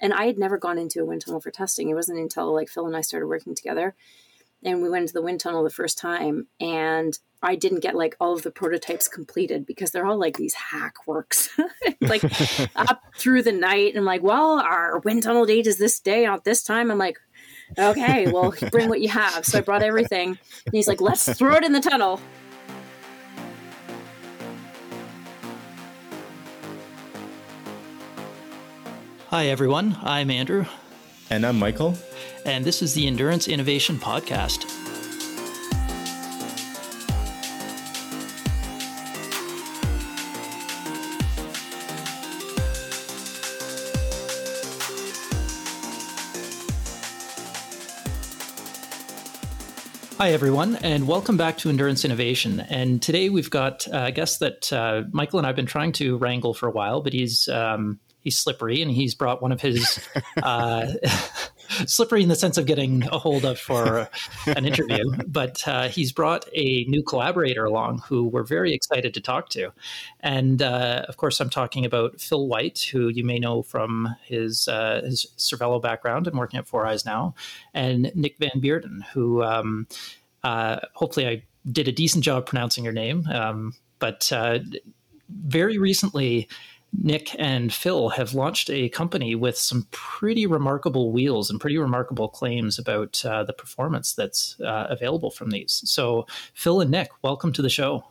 and I had never gone into a wind tunnel for testing. It wasn't until like Phil and I started working together and we went into the wind tunnel the first time and I didn't get like all of the prototypes completed because they're all like these hack works, like up through the night. And I'm like, well, our wind tunnel date is this day at this time. I'm like, okay, well, bring what you have. So I brought everything. And he's like, let's throw it in the tunnel. Hi, everyone. I'm Andrew. And I'm Michael. And this is the Endurance Innovation Podcast. Hi, everyone, and welcome back to Endurance Innovation. And today we've got a guest that uh, Michael and I have been trying to wrangle for a while, but he's um, he's slippery and he's brought one of his uh, slippery in the sense of getting a hold of for an interview but uh, he's brought a new collaborator along who we're very excited to talk to. And uh, of course i'm talking about phil white who you may know from his uh, his cervelo background and working at 4iiii now and nick van bearden who um, uh, hopefully i did a decent job pronouncing your name um, but uh, very recently Nick and Phil have launched a company with some pretty remarkable wheels and pretty remarkable claims about uh, the performance that's uh, available from these. So, Phil and Nick, welcome to the show.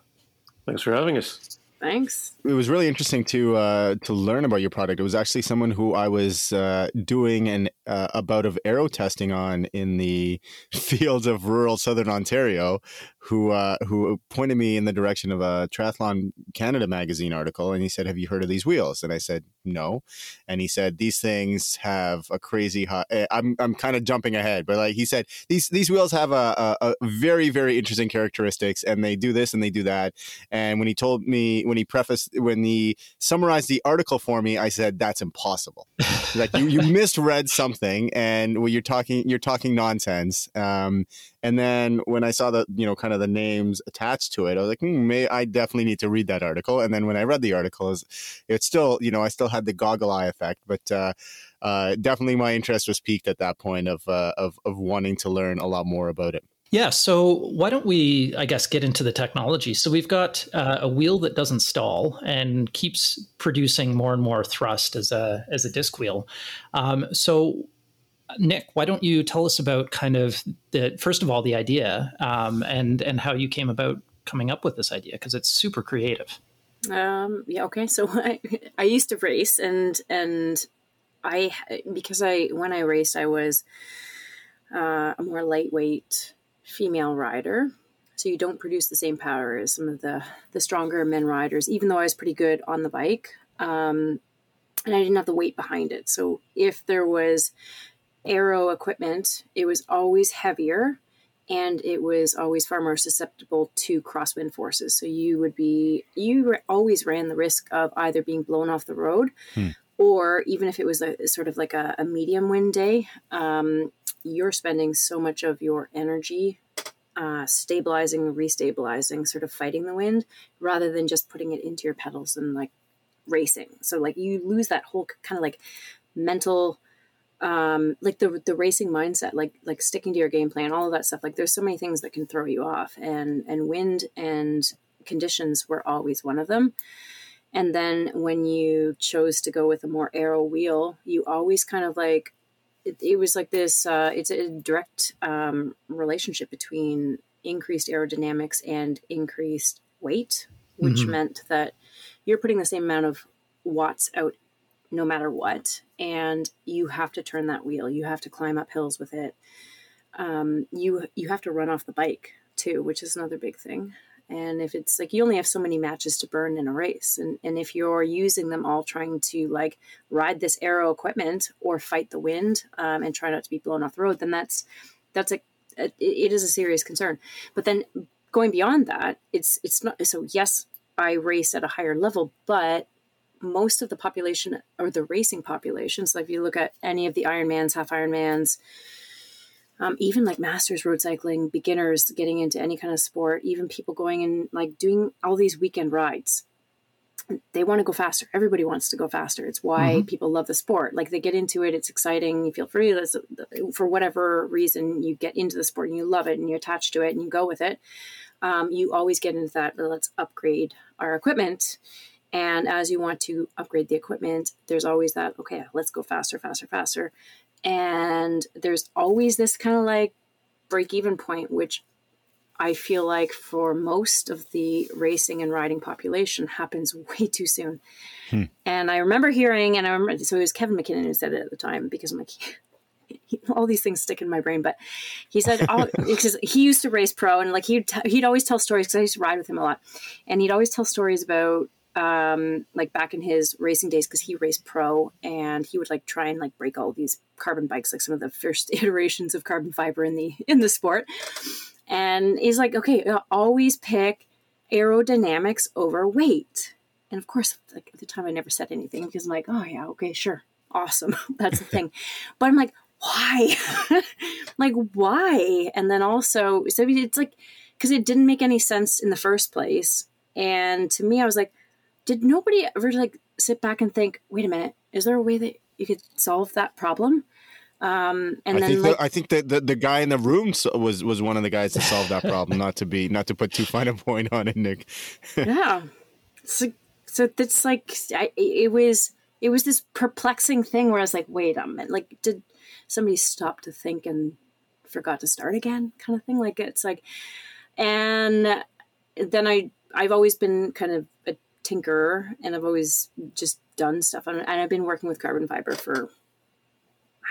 Thanks for having us. Thanks. It was really interesting to uh, to learn about your product. It was actually someone who I was uh, doing an uh, a bout of aero testing on in the fields of rural southern Ontario, who uh, who pointed me in the direction of a Triathlon Canada magazine article, and he said, "Have you heard of these wheels?" And I said, "No," and he said, "These things have a crazy high." Eh, I'm I'm kind of jumping ahead, but like he said, these these wheels have a, a, a very very interesting characteristics, and they do this and they do that. And when he told me when he prefaced when he summarized the article for me, I said, "That's impossible." like you you misread something, and when you're talking you're talking nonsense. Um, and then when I saw the, you know, kind of the names attached to it, I was like, hmm, may I definitely need to read that article. And then when I read the article, it's still, you know, I still had the goggle eye effect, but uh, uh, definitely my interest was piqued at that point of, uh, of of wanting to learn a lot more about it. Yeah, so why don't we, I guess, get into the technology? So we've got uh, a wheel that doesn't stall and keeps producing more and more thrust as a as a disc wheel. Um, so Nick, why don't you tell us about kind of the first of all the idea um, and and how you came about coming up with this idea because it's super creative. Um, yeah. Okay. So I, I used to race and and I because I when I raced I was uh, a more lightweight female rider. So you don't produce the same power as some of the the stronger men riders. Even though I was pretty good on the bike, um, and I didn't have the weight behind it. So if there was aero equipment, it was always heavier and it was always far more susceptible to crosswind forces. So you would be, you always ran the risk of either being blown off the road hmm. or even if it was a sort of like a, a medium wind day, um, you're spending so much of your energy uh, stabilizing, restabilizing, sort of fighting the wind rather than just putting it into your pedals and like racing. So like you lose that whole kind of like mental um like the the racing mindset like like sticking to your game plan all of that stuff like there's so many things that can throw you off and and wind and conditions were always one of them and then when you chose to go with a more aero wheel you always kind of like it, it was like this uh it's a direct um relationship between increased aerodynamics and increased weight which mm-hmm. meant that you're putting the same amount of watts out no matter what. And you have to turn that wheel. You have to climb up hills with it. Um, you you have to run off the bike too, which is another big thing. And if it's like you only have so many matches to burn in a race, and, and if you're using them all trying to like ride this aero equipment or fight the wind um, and try not to be blown off the road, then that's that's a, a it is a serious concern. But then going beyond that, it's it's not so. Yes, I race at a higher level, but most of the population or the racing population. So if you look at any of the Ironmans, half Ironmans, um, even like masters road cycling, beginners getting into any kind of sport, even people going and like doing all these weekend rides. they want to go faster. Everybody wants to go faster. It's why mm-hmm. people love the sport. Like they get into it, it's exciting. You feel free. For whatever reason, you get into the sport and you love it and you attach to it and you go with it. Um, you always get into that. Let's upgrade our equipment. And as you want to upgrade the equipment, there's always that. Okay, let's go faster, faster, faster. And there's always this kind of like break even point, which I feel like for most of the racing and riding population happens way too soon. Hmm. And I remember hearing, and I remember, so it was Kevin Mackinnon who said it at the time because I'm like, he, all these things stick in my brain. But he said, oh, because he used to race pro and like he'd, t- he'd always tell stories because I used to ride with him a lot. And he'd always tell stories about um, like back in his racing days because he raced pro and he would like try and like break all these carbon bikes like some of the first iterations of carbon fiber in the in the sport and he's like, okay, always pick aerodynamics over weight. And of course, like at the time, I never said anything because I'm like, oh yeah, okay, sure, awesome, that's the thing. but I'm like, why? like why? And then also, so it's like because it didn't make any sense in the first place. And to me, I was like, did nobody ever like sit back and think, wait a minute, is there a way that you could solve that problem? Um, and I then think like, the, I think that the, the guy in the room was was one of the guys that solved that problem. not to be not to put too fine a point on it, Nick. yeah, so so that's like I, it was it was this perplexing thing where I was like, wait a minute, like did somebody stop to think and forgot to start again, kind of thing. Like it's like, and then I I've always been kind of a tinkerer, and I've always just done stuff, and, I've been working with carbon fiber for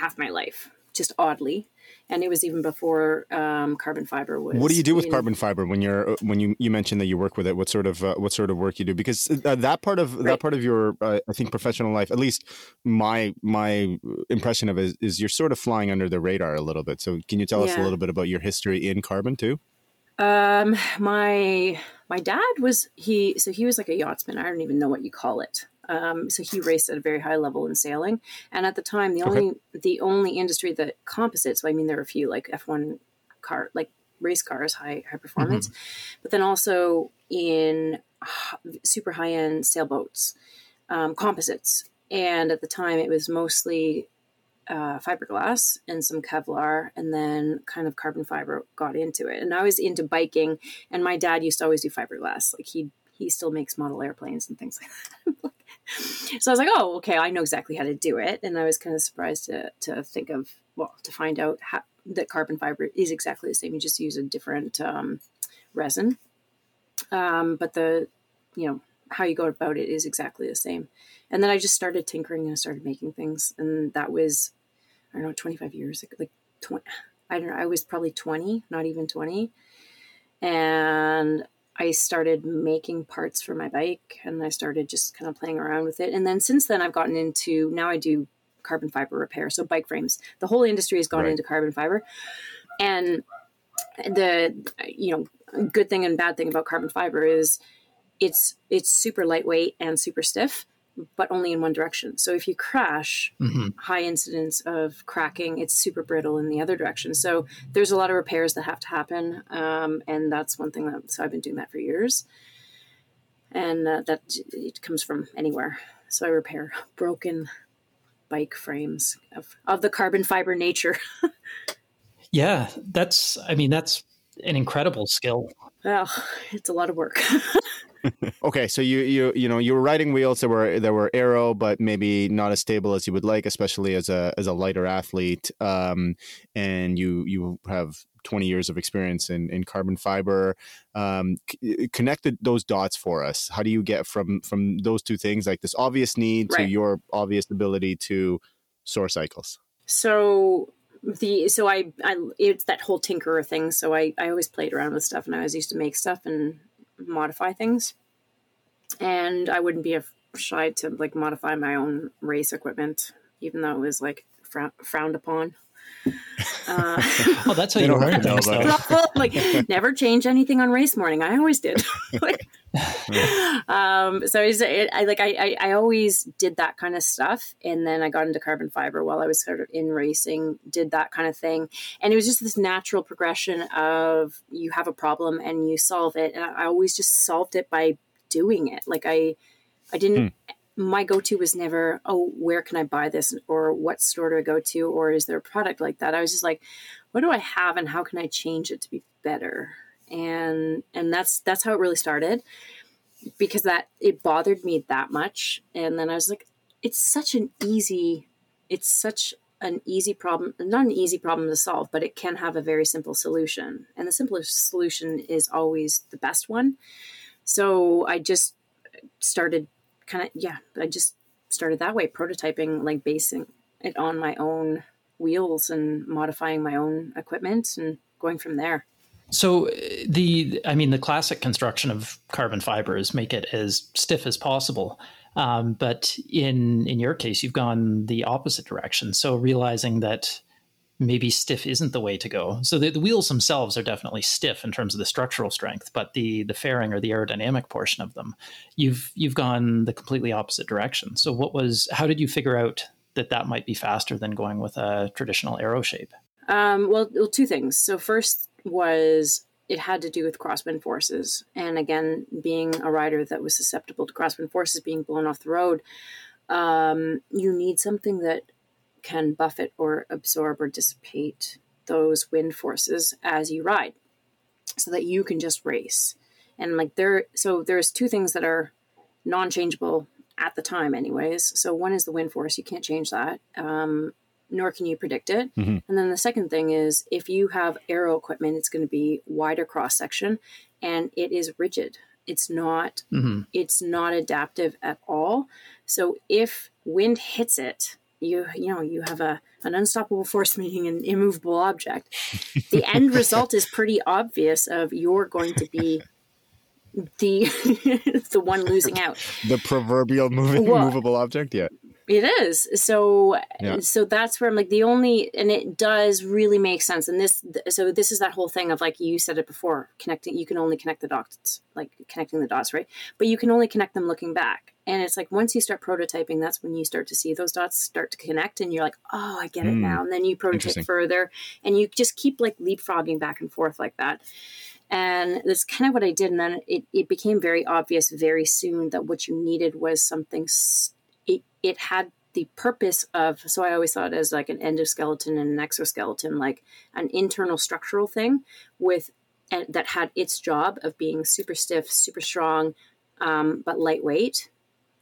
half my life, just oddly. And it was even before um, carbon fiber was. What do you do with carbon fiber when you're uh, when you, you mentioned that you work with it? What sort of uh, what sort of work you do? Because uh, that part of right. that part of your uh, I think professional life, at least my my impression of it is, is, you're sort of flying under the radar a little bit. So can you tell yeah. us a little bit about your history in carbon too? Um, my my dad was he so he was like a yachtsman. I don't even know what you call it. Um, so he raced at a very high level in sailing. And at the time, the only okay. the only industry that composites. So I mean, there were a few like F one car, like race cars, high high performance, mm-hmm. but then also in super high end sailboats, um, composites. And at the time, it was mostly uh, fiberglass and some Kevlar, and then kind of carbon fiber got into it. And I was into biking, and my dad used to always do fiberglass. Like he he still makes model airplanes and things like that. so I was like, oh, okay, I know exactly how to do it. And I was kind of surprised to, to think of, well, to find out how, that carbon fiber is exactly the same. You just use a different um, resin. Um, but the, you know, how you go about it is exactly the same. And then I just started tinkering and started making things. And that was, I don't know, 25 years, like, like 20, I don't know, I was probably 20, not even 20. And I started making parts for my bike and I started just kind of playing around with it. And then since then, I've gotten into now I do carbon fiber repair. So bike frames, the whole industry has gone right. into carbon fiber. And the, you know, good thing and bad thing about carbon fiber is it's, it's super lightweight and super stiff but only in one direction. So if you crash, mm-hmm. high incidence of cracking, it's super brittle in the other direction. So there's a lot of repairs that have to happen, um, and that's one thing that. So I've been doing that for years, and uh, that it comes from anywhere. So I repair broken bike frames of of the carbon fiber nature. yeah, that's. I mean, that's an incredible skill. Well, it's a lot of work. okay, so you you you know you were riding wheels that were that were aero, but maybe not as stable as you would like, especially as a as a lighter athlete. Um, and you you have 20 years of experience in, in carbon fiber. Um, c- connected those dots for us. How do you get from from those two things, like this obvious need right. to your obvious ability to soar cycles? So the so I, I it's that whole tinkerer thing. So I I always played around with stuff, and I always used to make stuff and modify things. And I wouldn't be shy to like modify my own race equipment, even though it was like frowned upon. Uh, oh, that's how you don't learn things. like never change anything on race morning. I always did. like, um, so it, I like I, I, I always did that kind of stuff, and then I got into carbon fiber while I was sort of in racing. Did that kind of thing, and it was just this natural progression of you have a problem and you solve it, and I always just solved it by doing it. Like I I didn't. Hmm. My go-to was never, oh, where can I buy this, or what store do I go to, or is there a product like that? I was just like, what do I have, and how can I change it to be better? And and that's that's how it really started, because that it bothered me that much, and then I was like, it's such an easy, it's such an easy problem, not an easy problem to solve, but it can have a very simple solution. And the simplest solution is always the best one. So I just started kind of, yeah, I just started that way, prototyping, like basing it on my own wheels and modifying my own equipment and going from there. So the, I mean, the classic construction of carbon fiber is make it as stiff as possible. Um, but in in your case, you've gone the opposite direction. So realizing that maybe stiff isn't the way to go. So the, the, wheels themselves are definitely stiff in terms of the structural strength, but the the fairing or the aerodynamic portion of them, you've you've gone the completely opposite direction. So what was how did you figure out that that might be faster than going with a traditional arrow shape? Um, well, well, two things. So first was it had to do with crosswind forces. And again, being a rider that was susceptible to crosswind forces being blown off the road, um, you need something that can buffet or absorb or dissipate those wind forces as you ride so that you can just race. And like there, so there's two things that are non changeable at the time, anyways. So one is the wind force, you can't change that. Um, nor can you predict it. Mm-hmm. And then the second thing is if you have aero equipment, it's going to be wider cross section and it is rigid. It's not mm-hmm. it's not adaptive at all. So if wind hits it, you you know you have a an unstoppable force meeting an immovable object. the end result is pretty obvious of you're going to be the the one losing out. The proverbial moving well, movable object, yeah. It is. So yeah. so that's where I'm like the only and it does really make sense. And this so this is that whole thing of like you said it before, connecting you can only connect the dots like connecting the dots, right? But you can only connect them looking back. And it's like once you start prototyping, that's when you start to see those dots start to connect and you're like, oh, I get it mm. now. And then you prototype further and you just keep like leapfrogging back and forth like that. And that's kind of what I did. And then it, it became very obvious very soon that what you needed was something st- it, it had the purpose of so i always thought as like an endoskeleton and an exoskeleton like an internal structural thing with and that had its job of being super stiff super strong um, but lightweight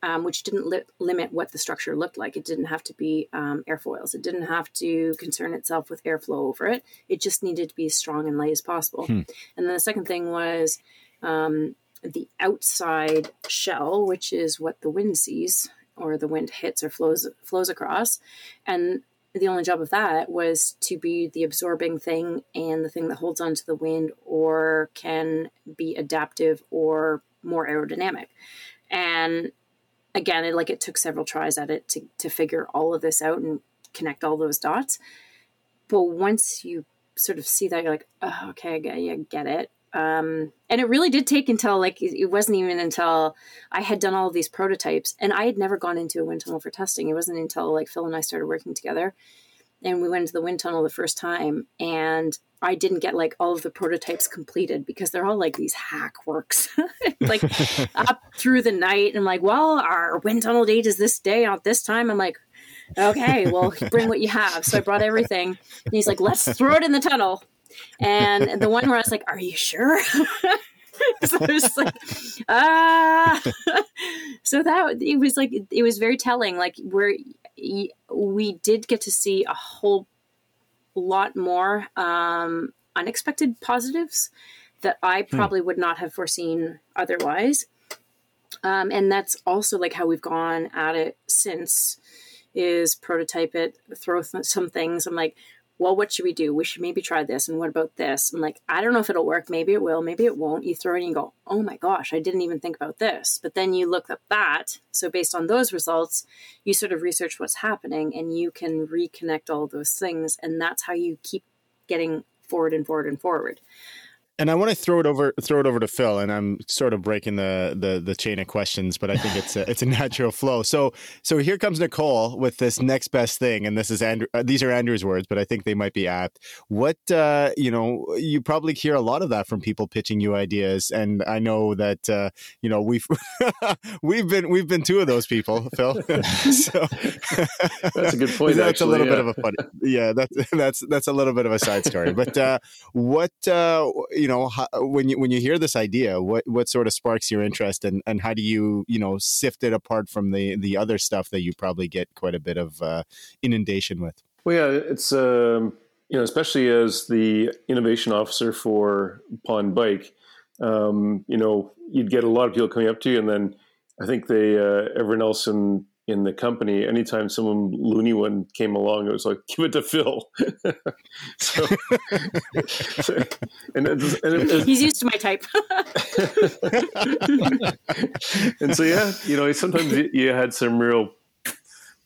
um, which didn't li- limit what the structure looked like. It didn't have to be um, airfoils. It didn't have to concern itself with airflow over it. It just needed to be as strong and light as possible. Hmm. and then the second thing was um, the outside shell which is what the wind sees or the wind hits or flows flows across. And the only job of that was to be the absorbing thing and the thing that holds onto the wind or can be adaptive or more aerodynamic. And again it like it took several tries at it to, to figure all of this out and connect all those dots. But once you sort of see that you're like oh, okay I get, it um, and it really did take until like it wasn't even until I had done all of these prototypes and I had never gone into a wind tunnel for testing. It wasn't until like Phil and I started working together and we went into the wind tunnel the first time and I didn't get like all of the prototypes completed because they're all like these hack works, like up through the night. And I'm like, well, our wind tunnel date is this day, not this time. I'm like, okay, well, bring what you have. So I brought everything. And he's like, let's throw it in the tunnel. And the one where I was like, "Are you sure?" so I was like, ah. so that it was like it was very telling. Like where we did get to see a whole lot more um, unexpected positives that I hmm. probably hmm. would not have foreseen otherwise. Um, and that's also like how we've gone at it since is prototype it, throw th- some things. I'm like, well, what should we do? We should maybe try this. And what about this? I'm like, I don't know if it'll work. Maybe it will. Maybe it won't. You throw it and you go, oh my gosh, I didn't even think about this. But then you look at that. So based on those results, you sort of research what's happening and you can reconnect all those things. And that's how you keep getting forward and forward and forward. And I want to throw it over throw it over to Phil, and I'm sort of breaking the the, the chain of questions, but I think it's a, it's a natural flow. So so here comes Nicole with this next best thing, and this is Andrew. Uh, these are Andrew's words, but I think they might be apt. What uh, you know, you probably hear a lot of that from people pitching you ideas, and I know that uh, you know we've we've been we've been two of those people, Phil. so that's a good point. that's actually, a little yeah. bit of a funny. Yeah, that's that's that's a little bit of a side story, but uh, what uh, you know how, when you when you hear this idea what what sort of sparks your interest and and how do you you know sift it apart from the the other stuff that you probably get quite a bit of uh, inundation with? Well yeah it's um you know especially as the innovation officer for Pon Bike um you know you'd get a lot of people coming up to you and then i think they uh, everyone else in in the company, anytime someone loony one came along, it was like, give it to Phil. so, and, it, and it, he's used to my type. and so, yeah, you know, sometimes you had some real,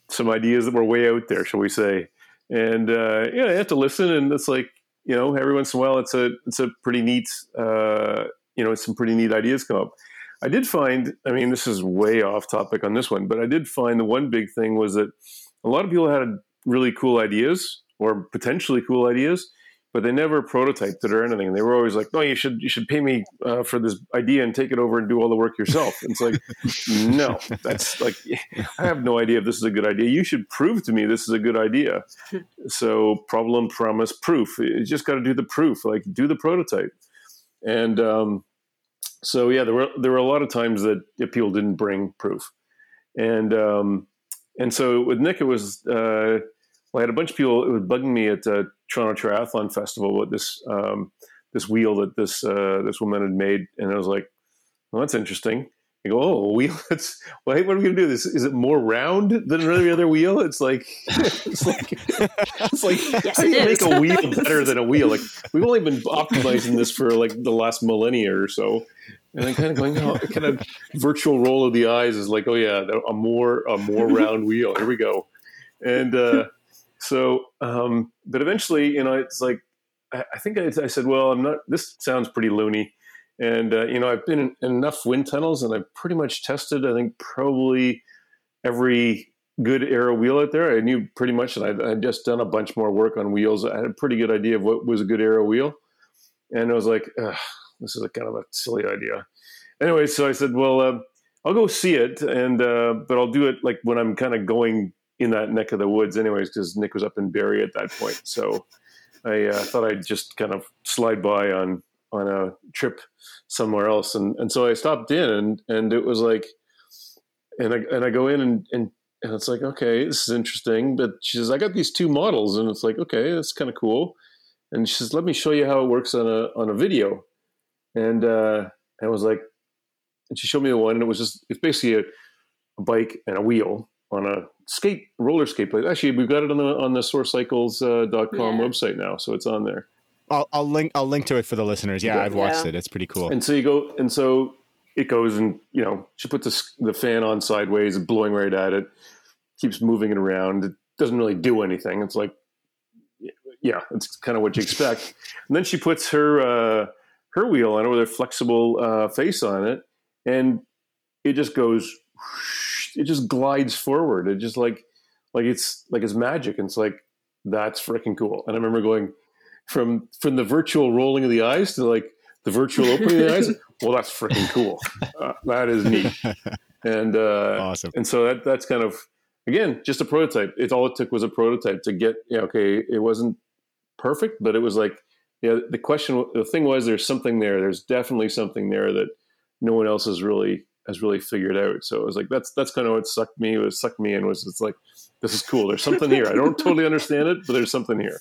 some ideas that were way out there, shall we say. And, uh, yeah, you have to listen. And it's like, you know, every once in a while, it's a, it's a pretty neat, uh, you know, some pretty neat ideas come up. I did find, I mean, this is way off topic on this one, but I did find the one big thing was that a lot of people had really cool ideas or potentially cool ideas, but they never prototyped it or anything. And they were always like, "No, you should you should pay me uh, for this idea and take it over and do all the work yourself." And it's like, no, that's like, I have no idea if this is a good idea. You should prove to me this is a good idea. So problem, promise, proof. You just got to do the proof, like do the prototype. And um, so yeah, there were there were a lot of times that people didn't bring proof, and um, and so with Nick, it was uh, well, I had a bunch of people. It was bugging me at uh, Toronto Triathlon Festival with this um, this wheel that this uh, this woman had made, and I was like, well, that's interesting. I go, oh, wheel. It's well, hey, what are we gonna do? This is it more round than every other wheel? It's like it's like it's like yes, how do you is. make a wheel better than a wheel? Like we've only been optimizing this for like the last millennia or so, and I'm kind of going, oh, kind of virtual roll of the eyes is like, oh yeah, a more a more round wheel. Here we go, and uh, so, um, but eventually, you know, it's like I, I think I, I said, well, I'm not. This sounds pretty loony. And uh, you know, I've been in, enough wind tunnels, and I've pretty much tested. I think probably every good aero wheel out there. I knew pretty much, and I'd, I'd, just done a bunch more work on wheels. I had a pretty good idea of what was a good aero wheel, and I was like, "This is a kind of a silly idea." Anyway, so I said, "Well, uh, I'll go see it, and uh, but I'll do it like when I'm kind of going in that neck of the woods, anyways, because Nick was up in Barrie at that point. So I uh, thought I'd just kind of slide by on." On a trip somewhere else. And, and so I stopped in and, and it was like, and I, and I go in and, and, and it's like, okay, this is interesting. But she says, I got these two models and it's like, okay, that's kind of cool. And she says, let me show you how it works on a, on a video. And, uh, I was like, and she showed me the one and it was just, it's basically a, a bike and a wheel on a skate roller skate place. Actually, we've got it on the, on the soarcycles.com uh, yeah. website now. So it's on there. I'll, I'll link I'll link to it for the listeners. Yeah, I've watched Yeah. it. It's pretty cool. And so you go, and so it goes, and you know, she puts the, the fan on sideways, blowing right at it, keeps moving it around. It doesn't really do anything. It's like, yeah, it's kind of what you expect. and then she puts her uh, her wheel on it with a flexible uh, face on it, and it just goes, it just glides forward. It just like like it's like it's magic. And it's like that's freaking cool. And I remember going from from the virtual rolling of the eyes to like the virtual opening of the eyes. Well, that's freaking cool. Uh, that is neat. And uh, awesome. and so that that's kind of again just a prototype. It's all it took was a prototype to get. Yeah, okay, it wasn't perfect, but it was like yeah. The question, the thing was, there's something there. There's definitely something there that no one else has really has really figured out. So it was like that's that's kind of what sucked me. What sucked me in was it's like this is cool. There's something here. I don't totally understand it, but there's something here.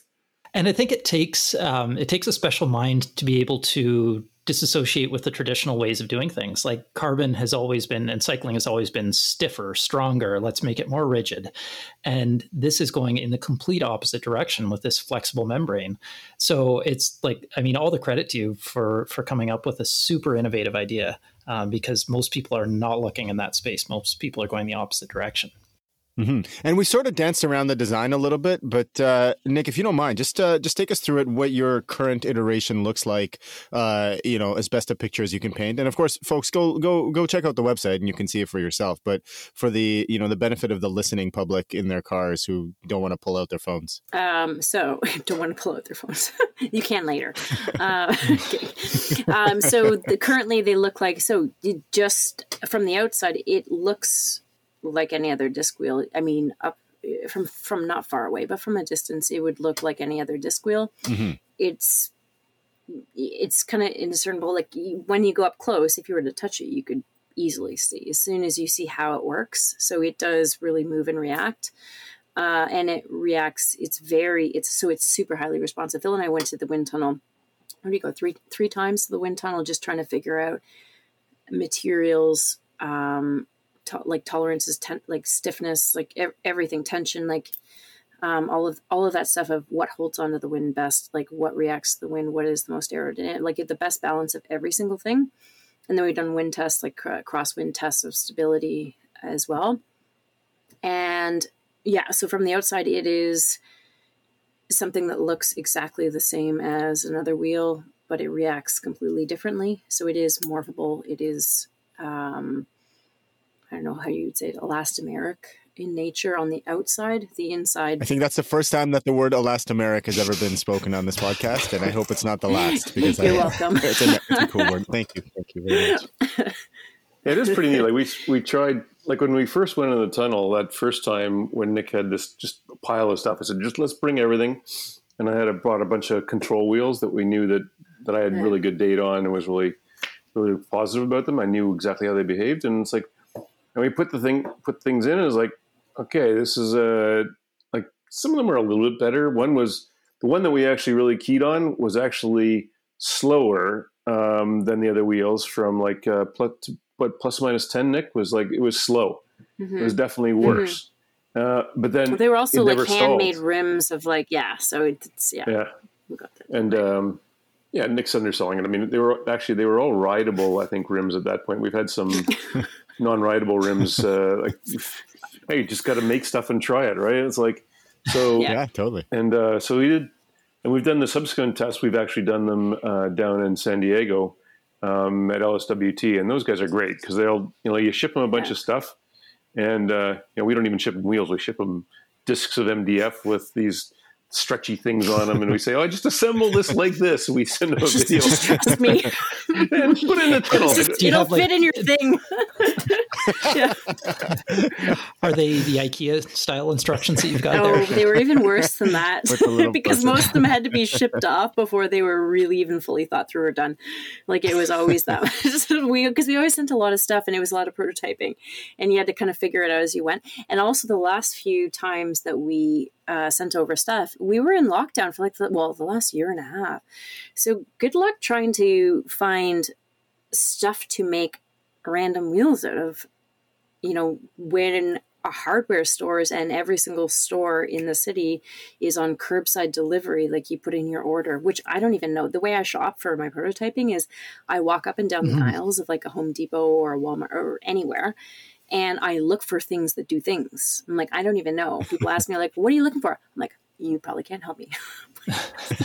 And I think it takes um, it takes a special mind to be able to disassociate with the traditional ways of doing things. Like carbon has always been, and cycling has always been stiffer, stronger. Let's make it more rigid. And this is going in the complete opposite direction with this flexible membrane. So it's like, I mean, all the credit to you for for coming up with a super innovative idea, um, because most people are not looking in that space. Most people are going the opposite direction. Mm-hmm. And we sort of danced around the design a little bit, but uh, Nick, if you don't mind, just uh, just take us through it. What your current iteration looks like, uh, you know, as best a picture as you can paint. And of course, folks, go go go check out the website and you can see it for yourself. But for the you know the benefit of the listening public in their cars who don't want to pull out their phones. Um, so don't want to pull out their phones. you can later. Uh, um, so the, currently they look like so. Just from the outside, it looks like any other disc wheel. I mean, up from from not far away, but from a distance, it would look like any other disc wheel. Mm-hmm. It's it's kind of indiscernible. Like when you go up close, if you were to touch it, you could easily see as soon as you see how it works. So it does really move and react. Uh, and it reacts. It's very. It's so it's super highly responsive. Phil and I went to the wind tunnel. Where do you go? Three three times to the wind tunnel, just trying to figure out materials, um, to- like tolerances, ten- like stiffness, like ev- everything, tension, like um, all of all of that stuff of what holds onto the wind best, like what reacts to the wind, what is the most aerodynamic, like the best balance of every single thing. And then we've done wind tests, like uh, crosswind tests of stability as well. And yeah, so from the outside, it is something that looks exactly the same as another wheel, but it reacts completely differently. So it is morphable. It is um, I don't know how you would say it, elastomeric in nature on the outside, the inside. I think that's the first time that the word elastomeric has ever been spoken on this podcast, and I hope it's not the last. Because You're I, welcome. It's a, it's a, cool word. Thank you. Thank you very much. Yeah, it is pretty neat. Like we we tried like when we first went in the tunnel that first time when Nick had this just pile of stuff. I said, just let's bring everything, and I had a, brought a bunch of control wheels that we knew that that I had really good data on and was really really positive about them. I knew exactly how they behaved, and it's like and we put the thing put things in. And it was like, okay, this is a like some of them are a little bit better. One was the one that we actually really keyed on was actually slower um, than the other wheels from like uh, plus, what plus minus ten. Nick was like it was slow. Mm-hmm. It was definitely mm-hmm. worse. Mm-hmm. Uh, but then well, they were also like handmade stalled. rims of like yeah. So it's yeah. Yeah. And um, yeah, Nick's underselling it. I mean, they were actually they were all rideable. I think rims at that point. We've had some non-rideable rims. Uh, like, hey, you just got to make stuff and try it, right? It's like so. yeah, totally. And uh, so we did, and we've done the subsequent tests. We've actually done them uh, down in San Diego um, at LSWT, and those guys are great because they'll, you know, you ship them a bunch yeah. of stuff, and uh, you know, we don't even ship them wheels. We ship them discs of MDF with these stretchy things on them, and we say, "Oh, I just assemble this like this." We send them a video. Trust me. and put in the tunnel. Just, you, don't fit like, in your thing. Are they the IKEA style instructions that you've got no, there? they were even worse than that because most of them had to be shipped off before they were really even fully thought through or done. Like it was always that we because we always sent a lot of stuff and it was a lot of prototyping, and you had to kind of figure it out as you went. And also the last few times that we uh, sent over stuff, we were in lockdown for like the, well the last year and a half. So good luck trying to find stuff to make random wheels out of. You know when a hardware stores and every single store in the city is on curbside delivery like you put in your order which i don't even know the way i shop for my prototyping is i walk up and down mm-hmm. the aisles of like a home depot or a walmart or anywhere and I look for things that do things. I'm like, I don't even know. People ask me like, "What are you looking for?" I'm like, "You probably can't help me."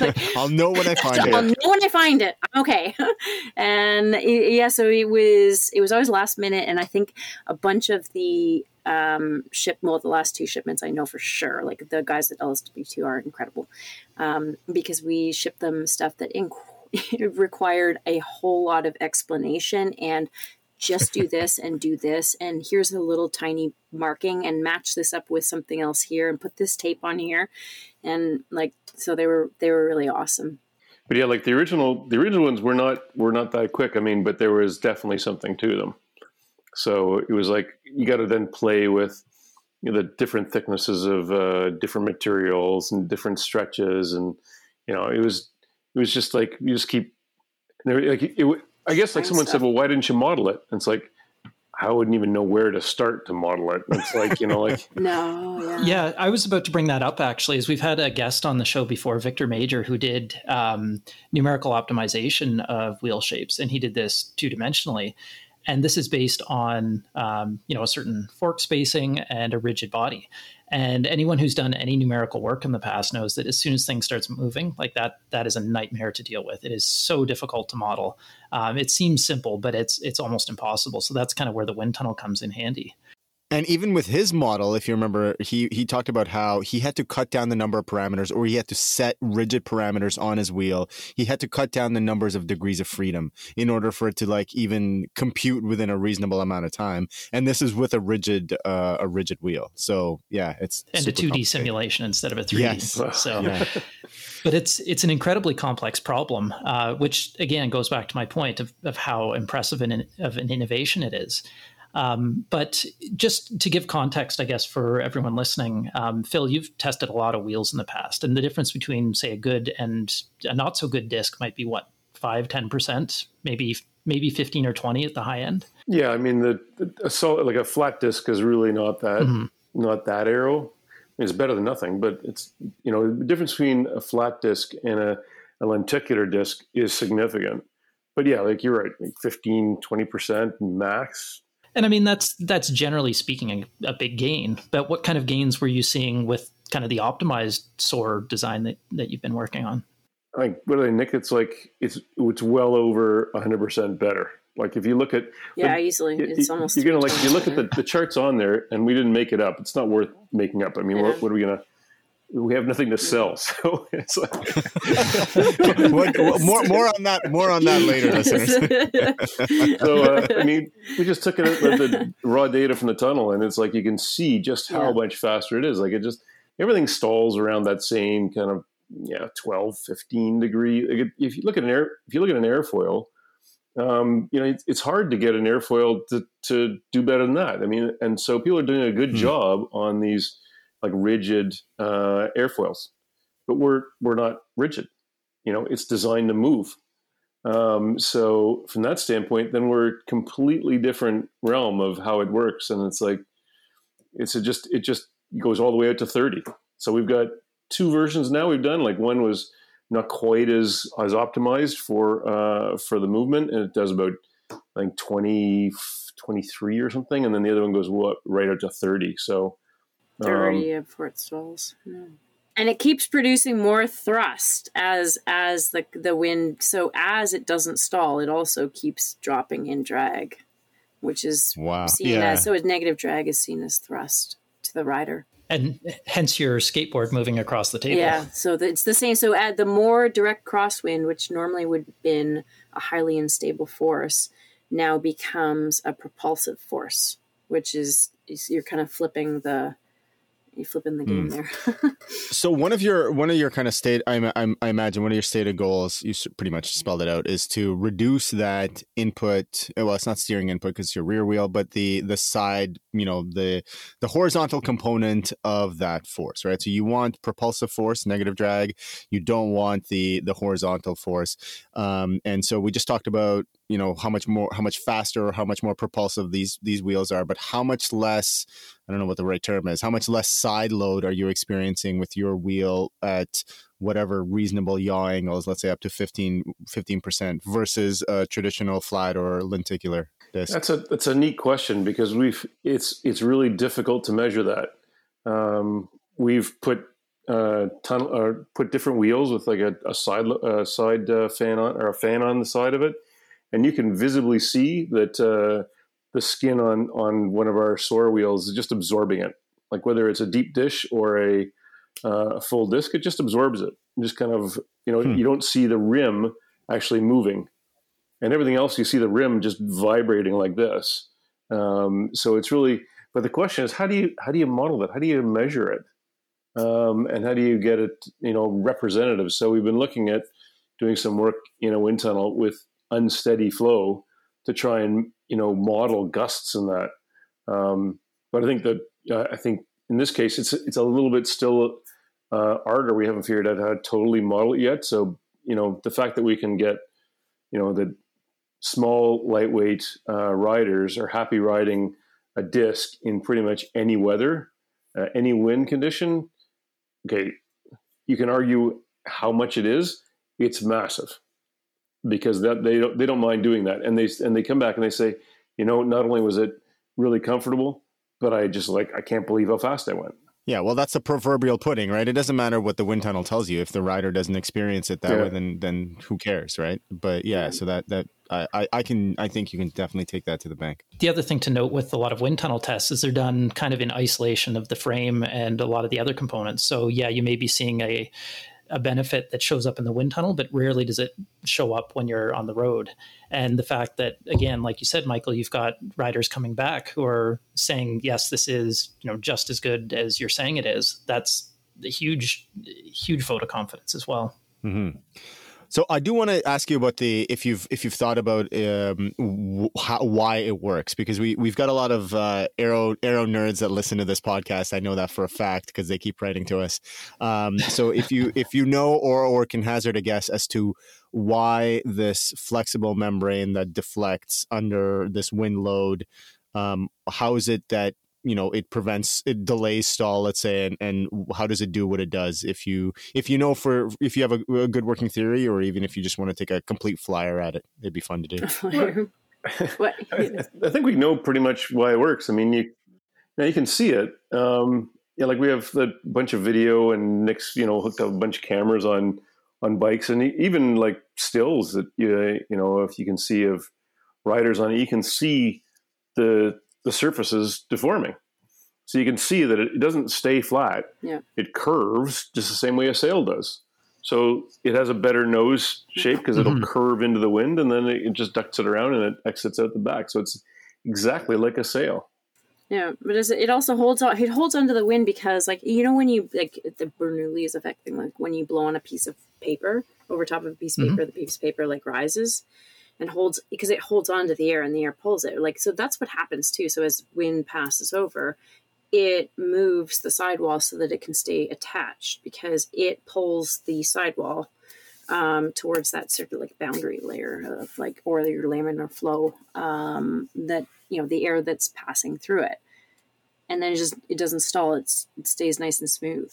like, I'll know when I find it. I'll know when I find it. I'm Okay, and yeah, so it was it was always last minute, and I think a bunch of the um, ship well the last two shipments I know for sure. Like the guys at LSWT are incredible um, because we shipped them stuff that inc- required a whole lot of explanation and just do this and do this and here's a little tiny marking and match this up with something else here and put this tape on here and like so they were they were really awesome. But yeah like the original the original ones were not were not that quick i mean but there was definitely something to them. So it was like you got to then play with you know, the different thicknesses of uh, different materials and different stretches and you know it was it was just like you just keep like it, I guess like someone stuff. said, well, why didn't you model it? And it's like, I wouldn't even know where to start to model it. It's like, you know, like. no. Yeah. yeah. I was about to bring that up actually, as we've had a guest on the show before, Victor Major, who did um, numerical optimization of wheel shapes, and he did this two dimensionally. and this is based on um, you know a certain fork spacing and a rigid body. And anyone who's done any numerical work in the past knows that as soon as things starts moving, like that, that is a nightmare to deal with. It is so difficult to model. Um, it seems simple, but it's it's almost impossible. So that's kind of where the wind tunnel comes in handy. And even with his model, if you remember, he he talked about how he had to cut down the number of parameters, or he had to set rigid parameters on his wheel. He had to cut down the numbers of degrees of freedom in order for it to like even compute within a reasonable amount of time. And this is with a rigid uh, a rigid wheel. So yeah, it's and a two D simulation instead of a three D. Yes. So. Yeah. but it's it's an incredibly complex problem, uh, which again goes back to my point of, of how impressive an, of an innovation it is. Um, but just to give context, I guess, for everyone listening, um, Phil, you've tested a lot of wheels in the past, and the difference between, say, a good and a not so good disc might be what five, ten percent, maybe maybe fifteen or twenty at the high end. Yeah, I mean, the, the so like a flat disc is really not that mm-hmm. not that aero. It's better than nothing, but it's you know the difference between a flat disc and a, a lenticular disc is significant. But yeah, like you're right, like 15, 20% max and I mean that's that's generally speaking a, a, big gain. But what kind of gains were you seeing with kind of the optimized SOAR design that, that you've been working on? Like what do they, Nick? It's like it's it's well over hundred percent better. Like if you look at yeah, easily it's you, almost you're gonna like if you look at the, the charts on there, and we didn't make it up. It's not worth making up. I mean, yeah. what, what are we gonna? We have nothing to sell. So it's like what, what, more more on that more on that later, listeners. so uh, I mean, we just took it, the raw data from the tunnel, and it's like you can see just how yeah. much faster it is. Like it just everything stalls around that same kind of yeah 12, 15 degree. If you look at an air, if you look at an airfoil. Um, you know, it's, it's hard to get an airfoil to, to do better than that. I mean, and so people are doing a good hmm. job on these like rigid uh, airfoils, but we're we're not rigid. You know, it's designed to move. Um, so from that standpoint, then we're completely different realm of how it works, and it's like it's a just it just goes all the way out to thirty. So we've got two versions now. We've done like one was not quite as as optimized for uh, for the movement, and it does about I think 20, 23 or something, and then the other one goes what right out to thirty. So Thirty um, of Fort stalls. And it keeps producing more thrust as as the the wind. So as it doesn't stall, it also keeps dropping in drag, which is wow. seen yeah. as so. A negative drag is seen as thrust to the rider and hence your skateboard moving across the table. Yeah, so it's the same. So add the more direct crosswind, which normally would have been a highly unstable force, now becomes a propulsive force, which is, is you're kind of flipping the you flipping the game mm. there. so one of your one of your kind of state I, I, I, imagine one of your stated goals you pretty much spelled it out is to reduce that input. Well, it's not steering input because it's your rear wheel, but the the side you know the the horizontal component of that force, right? So you want propulsive force, negative drag. You don't want the the horizontal force. Um, and so we just talked about you know how much more how much faster or how much more propulsive these these wheels are but how much less i don't know what the right term is how much less side load are you experiencing with your wheel at whatever reasonable yaw angles let's say up to 15 percent versus a traditional flat or lenticular disc? That's a that's a neat question because we've it's it's really difficult to measure that. Um, we've put uh, tunnel or uh, put different wheels with like a, a side a side uh, fan on or a fan on the side of it and you can visibly see that uh, the skin on on one of our SOAR wheels is just absorbing it. Like whether it's a deep dish or a, uh, full disc, it just absorbs it. Just kind of you know hmm. you don't see the rim actually moving, and everything else you see the rim just vibrating like this. Um, so it's really. But the question is, how do you how do you model that? How do you measure it? Um, and how do you get it you know representative? So we've been looking at doing some work in a wind tunnel with unsteady flow to try and you know model gusts in that. Um, but I think that uh, I think in this case it's it's a little bit still uh, harder. We haven't figured out how to totally model it yet. So you know the fact that we can get you know the small lightweight uh, riders are happy riding a disc in pretty much any weather, uh, any wind condition. Okay, you can argue how much it is. It's massive because that they don't they don't mind doing that, and they and they come back and they say, you know, not only was it really comfortable, but I just like I can't believe how fast I went. Yeah, well, that's the proverbial pudding, right? It doesn't matter what the wind tunnel tells you if the rider doesn't experience it that Yeah. way, then then who cares, right? But yeah, so that that I, I I can I think you can definitely take that to the bank. The other thing to note with a lot of wind tunnel tests is they're done kind of in isolation of the frame and a lot of the other components. So yeah, you may be seeing a a benefit that shows up in the wind tunnel, but rarely does it show up when you're on the road. And the fact that, again, like you said, Michael, you've got riders coming back who are saying, "Yes, this is you know just as good as you're saying it is." That's a huge, huge vote of confidence as well. Mm-hmm. So I do want to ask you about the if you've if you've thought about um, how, why it works because we we've got a lot of uh, aero aero nerds that listen to this podcast. I know that for a fact because they keep writing to us. Um, so if you if you know or or can hazard a guess as to why this flexible membrane that deflects under this wind load, um, how is it that you know it prevents it delays stall let's say and, and how does it do what it does if you if you know for if you have a, a good working theory or even if you just want to take a complete flyer at it it'd be fun to do what? I, I think we know pretty much why it works. I mean, you now you can see it. Um, yeah, like we have a bunch of video, and Nick's you know hooked up a bunch of cameras on on bikes, and e- even like stills that you you know if you can see of riders on it, you can see the the surfaces deforming. So you can see that it, it doesn't stay flat. Yeah. It curves just the same way a sail does. So it has a better nose shape because it'll Mhm. curve into the wind and then it just ducks it around and it exits out the back. So it's exactly like a sail. Yeah, but it's, it also holds on. It holds onto the wind because, like, you know, when you like the Bernoulli's effect thing, like when you blow on a piece of paper over top of a piece of Mhm. paper, the piece of paper like rises and holds because it holds onto the air and the air pulls it. Like, so that's what happens too. So as wind passes over, it moves the sidewall so that it can stay attached because it pulls the sidewall um, towards that of like boundary layer of like or your laminar flow um, that you know the air that's passing through it and then it just it doesn't stall it's it stays nice and smooth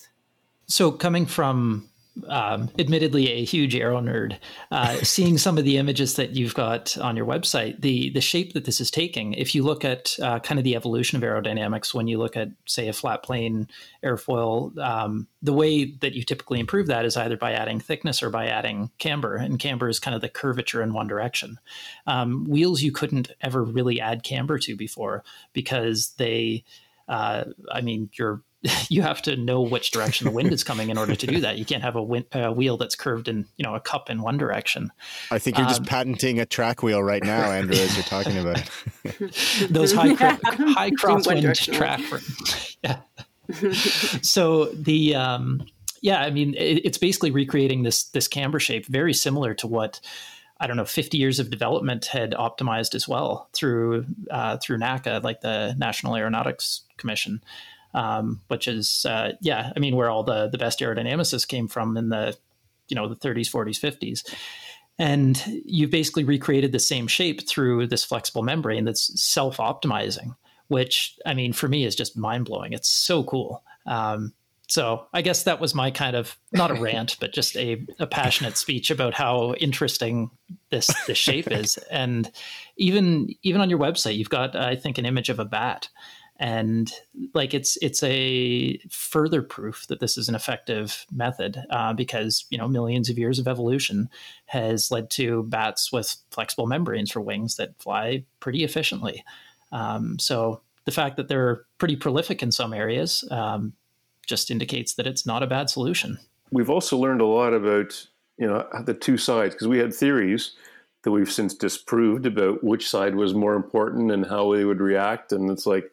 So, coming from um, admittedly a huge aero nerd, uh, seeing some of the images that you've got on your website, the the shape that this is taking. If you look at uh, kind of the evolution of aerodynamics, when you look at say a flat plane airfoil, um, the way that you typically improve that is either by adding thickness or by adding camber, and camber is kind of the curvature in one direction. Um, wheels you couldn't ever really add camber to before because they uh, I mean, you're you have to know which direction the wind is coming in order to do that. You can't have a wind, uh, wheel that's curved in you know a cup in one direction. i think you're just Um, patenting a track wheel right now andrew as you're talking about it Those high cro- high crosswind track. For, yeah. so the um, yeah, I mean, it, it's basically recreating this this camber shape, very similar to what. I don't know, 50 years of development had optimized as well through uh, through NACA, like the National Aeronautics Commission. Um, which is uh, yeah, I mean where all the the best aerodynamicists came from in the you know the 30s, 40s, 50s. And you've basically recreated the same shape through this flexible membrane that's self-optimizing, which I mean for me is just mind-blowing. It's so cool. Um, so I guess that was my kind of not a rant, but just a, a passionate speech about how interesting this this shape is. And even even on your website, you've got I think an image of a bat, and like it's it's a further proof that this is an effective method uh, because you know millions of years of evolution has led to bats with flexible membranes for wings that fly pretty efficiently. Um, so the fact that they're pretty prolific in some areas um, just indicates that it's not a bad solution. We've also learned a lot about you know the two sides because we had theories that we've since disproved about which side was more important and how they would react, and it's like,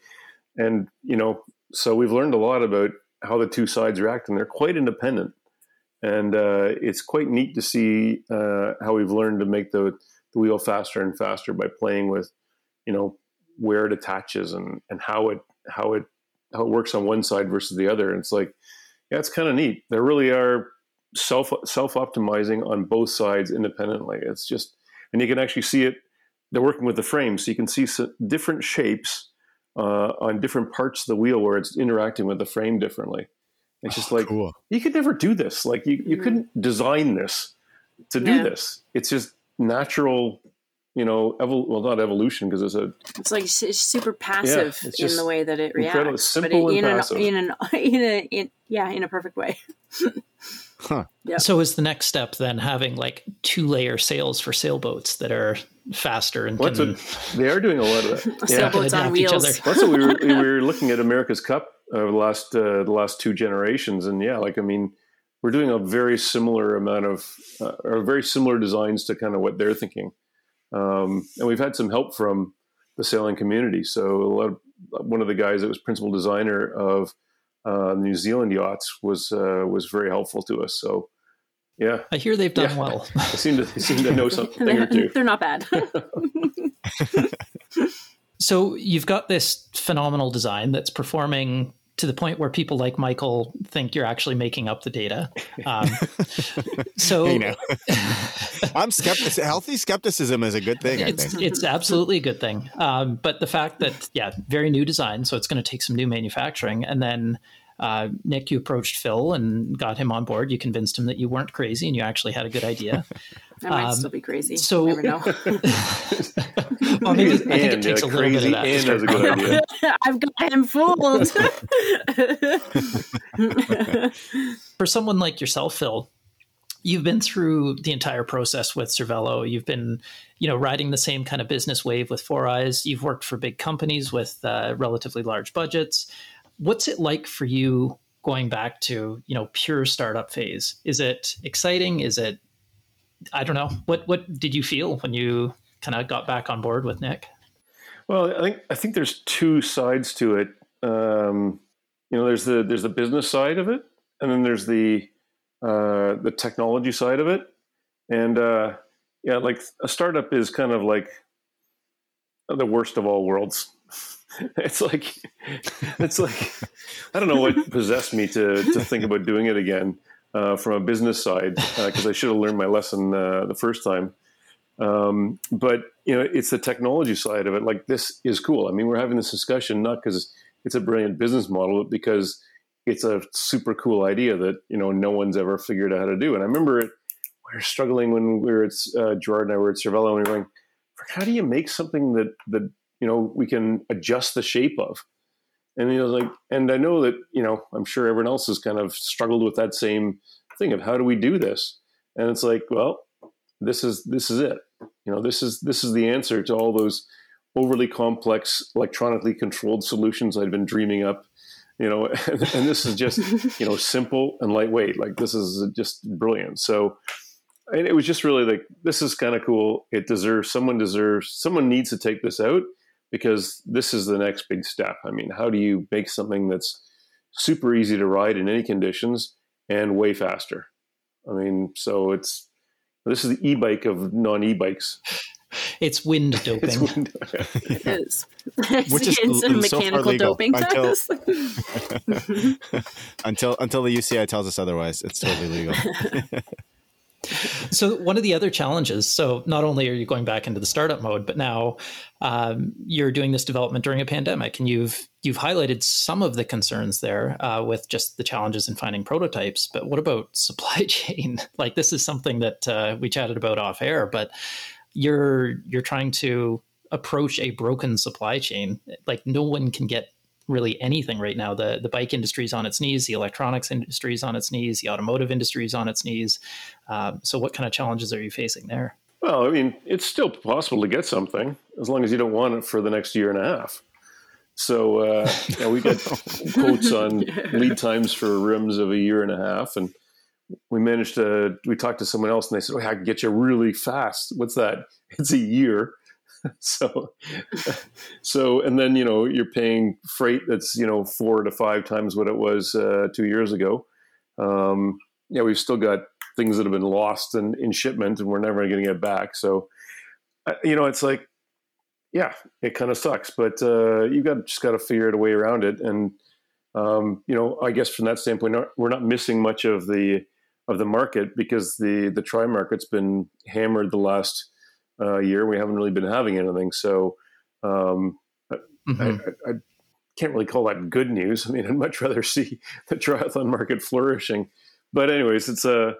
and you know, so we've learned a lot about how the two sides react, and they're quite independent, and uh, it's quite neat to see uh, how we've learned to make the the wheel faster and faster by playing with, you know, where it attaches and and how it how it how it works on one side versus the other. And it's like, yeah, it's kind of neat. There really are self self optimizing on both sides independently. It's just, and you can actually see it. They're working with the frame, so you can see different shapes uh, on different parts of the wheel where it's interacting with the frame differently. It's just like cool you could never do this. Like you, you Mhm. couldn't design this to do Yeah. this. It's just natural you know, evol- well, not evolution because it's a it's like it's super passive it's in the way that it incredible- reacts, simple but and in an, passive. in an in a in, yeah in a perfect way. Yeah. So is the next step then having like two layer sails for sailboats that are faster and what's can what they are doing a lot of that. A Yeah. sailboat's on adapt each wheels. other. That's what we were, we were looking at America's Cup over the last uh, the last two generations, and yeah, like I mean, we're doing a very similar amount of uh, or very similar designs to kind of what they're thinking, um, and we've had some help from the sailing community. So a lot of, one of the guys that was principal designer of uh, New Zealand yachts was uh, was very helpful to us. So yeah, I hear they've done Yeah. well. they seem to they seem to know something or they're, two. they're not bad. So you've got this phenomenal design that's performing to the point where people like Michael think you're actually making up the data. Um, so Hey, now. I'm skeptic. Healthy skepticism is a good thing. I it's think. it's absolutely a good thing. Um, but the fact that yeah, very new design, so it's going to take some new manufacturing, and then. Uh, Nick, you approached Phil and got him on board. You convinced him that you weren't crazy and you actually had a good idea. I might Um, still be crazy. so- you never know. well, maybe, I think it takes a little bit crazy of that. to and has a good idea. I've got him fooled. for someone like yourself, Phil, you've been through the entire process with Cervelo. You've been, you know, riding the same kind of business wave with 4iiii. You've worked for big companies with uh, relatively large budgets. What's it like for you going back to, you know, pure startup phase? Is it exciting? Is it, I don't know. What what did you feel when you kind of got back on board with Nick? Well, I think I think there's two sides to it. Um, you know, there's the there's the business side of it, and then there's the uh, the technology side of it. And uh, yeah, like a startup is kind of like the worst of all worlds. It's like it's like I don't know what possessed me to to think about doing it again uh, from a business side because I should have learned my lesson uh, the first time. Um, but you know, it's the technology side of it. Like this is cool. I mean, we're having this discussion not because it's a brilliant business model, but because it's a super cool idea that you know no one's ever figured out how to do. And I remember it, we were struggling when we were at uh, Gerard and I were at Cervelo, and we were going, "How do you make something that that you know we can adjust the shape of?" And you know like, and I know that you know I'm sure everyone else has kind of struggled with that same thing of how do we do this? And it's like, well, this is this is it. You know, this is this is the answer to all those overly complex electronically controlled solutions I'd been dreaming up. You know, and, and this is just you know simple and lightweight. Like this is just brilliant. So, and it was just really like this is kind of cool. It deserves someone deserves someone needs to take this out because this is the next big step. I mean, how do you make something that's super easy to ride in any conditions and way faster? I mean, so it's this is the e-bike of non-e-bikes. It's wind doping. It's wind- It is. Which is it's a l- so far mechanical legal doping until- test. until until the UCI tells us otherwise, it's totally legal. So one of the other challenges, so not only are you going back into the startup mode, but now um, you're doing this development during a pandemic, and you've you've highlighted some of the concerns there uh, with just the challenges in finding prototypes. But what about supply chain? like this is something that uh, we chatted about off air, but you're you're trying to approach a broken supply chain. Like no one can get really anything right now. The the bike industry is on its knees, the electronics industry is on its knees, the automotive industry is on its knees. Um, so, what kind of challenges are you facing there? well, I mean, it's still possible to get something as long as you don't want it for the next year and a half. So uh, yeah, we got quotes on lead times for rims of a year and a half, and we managed to. We talked to someone else, and they said, "Oh, I can get you really fast." What's that? It's a year. so, so, and then you know you're paying freight that's you know four to five times what it was uh, two years ago. Um, yeah, we've still got things that have been lost in, in shipment, and we're never going to get back. So, you know, it's like, yeah, it kind of sucks, but uh, you got just got to figure out a way around it. And um, you know, I guess from that standpoint, we're not missing much of the of the market because the the tri market's been hammered the last uh, year. We haven't really been having anything, so um, Mhm. I, I, I can't really call that good news. I mean, I'd much rather see the triathlon market flourishing. But anyways, it's a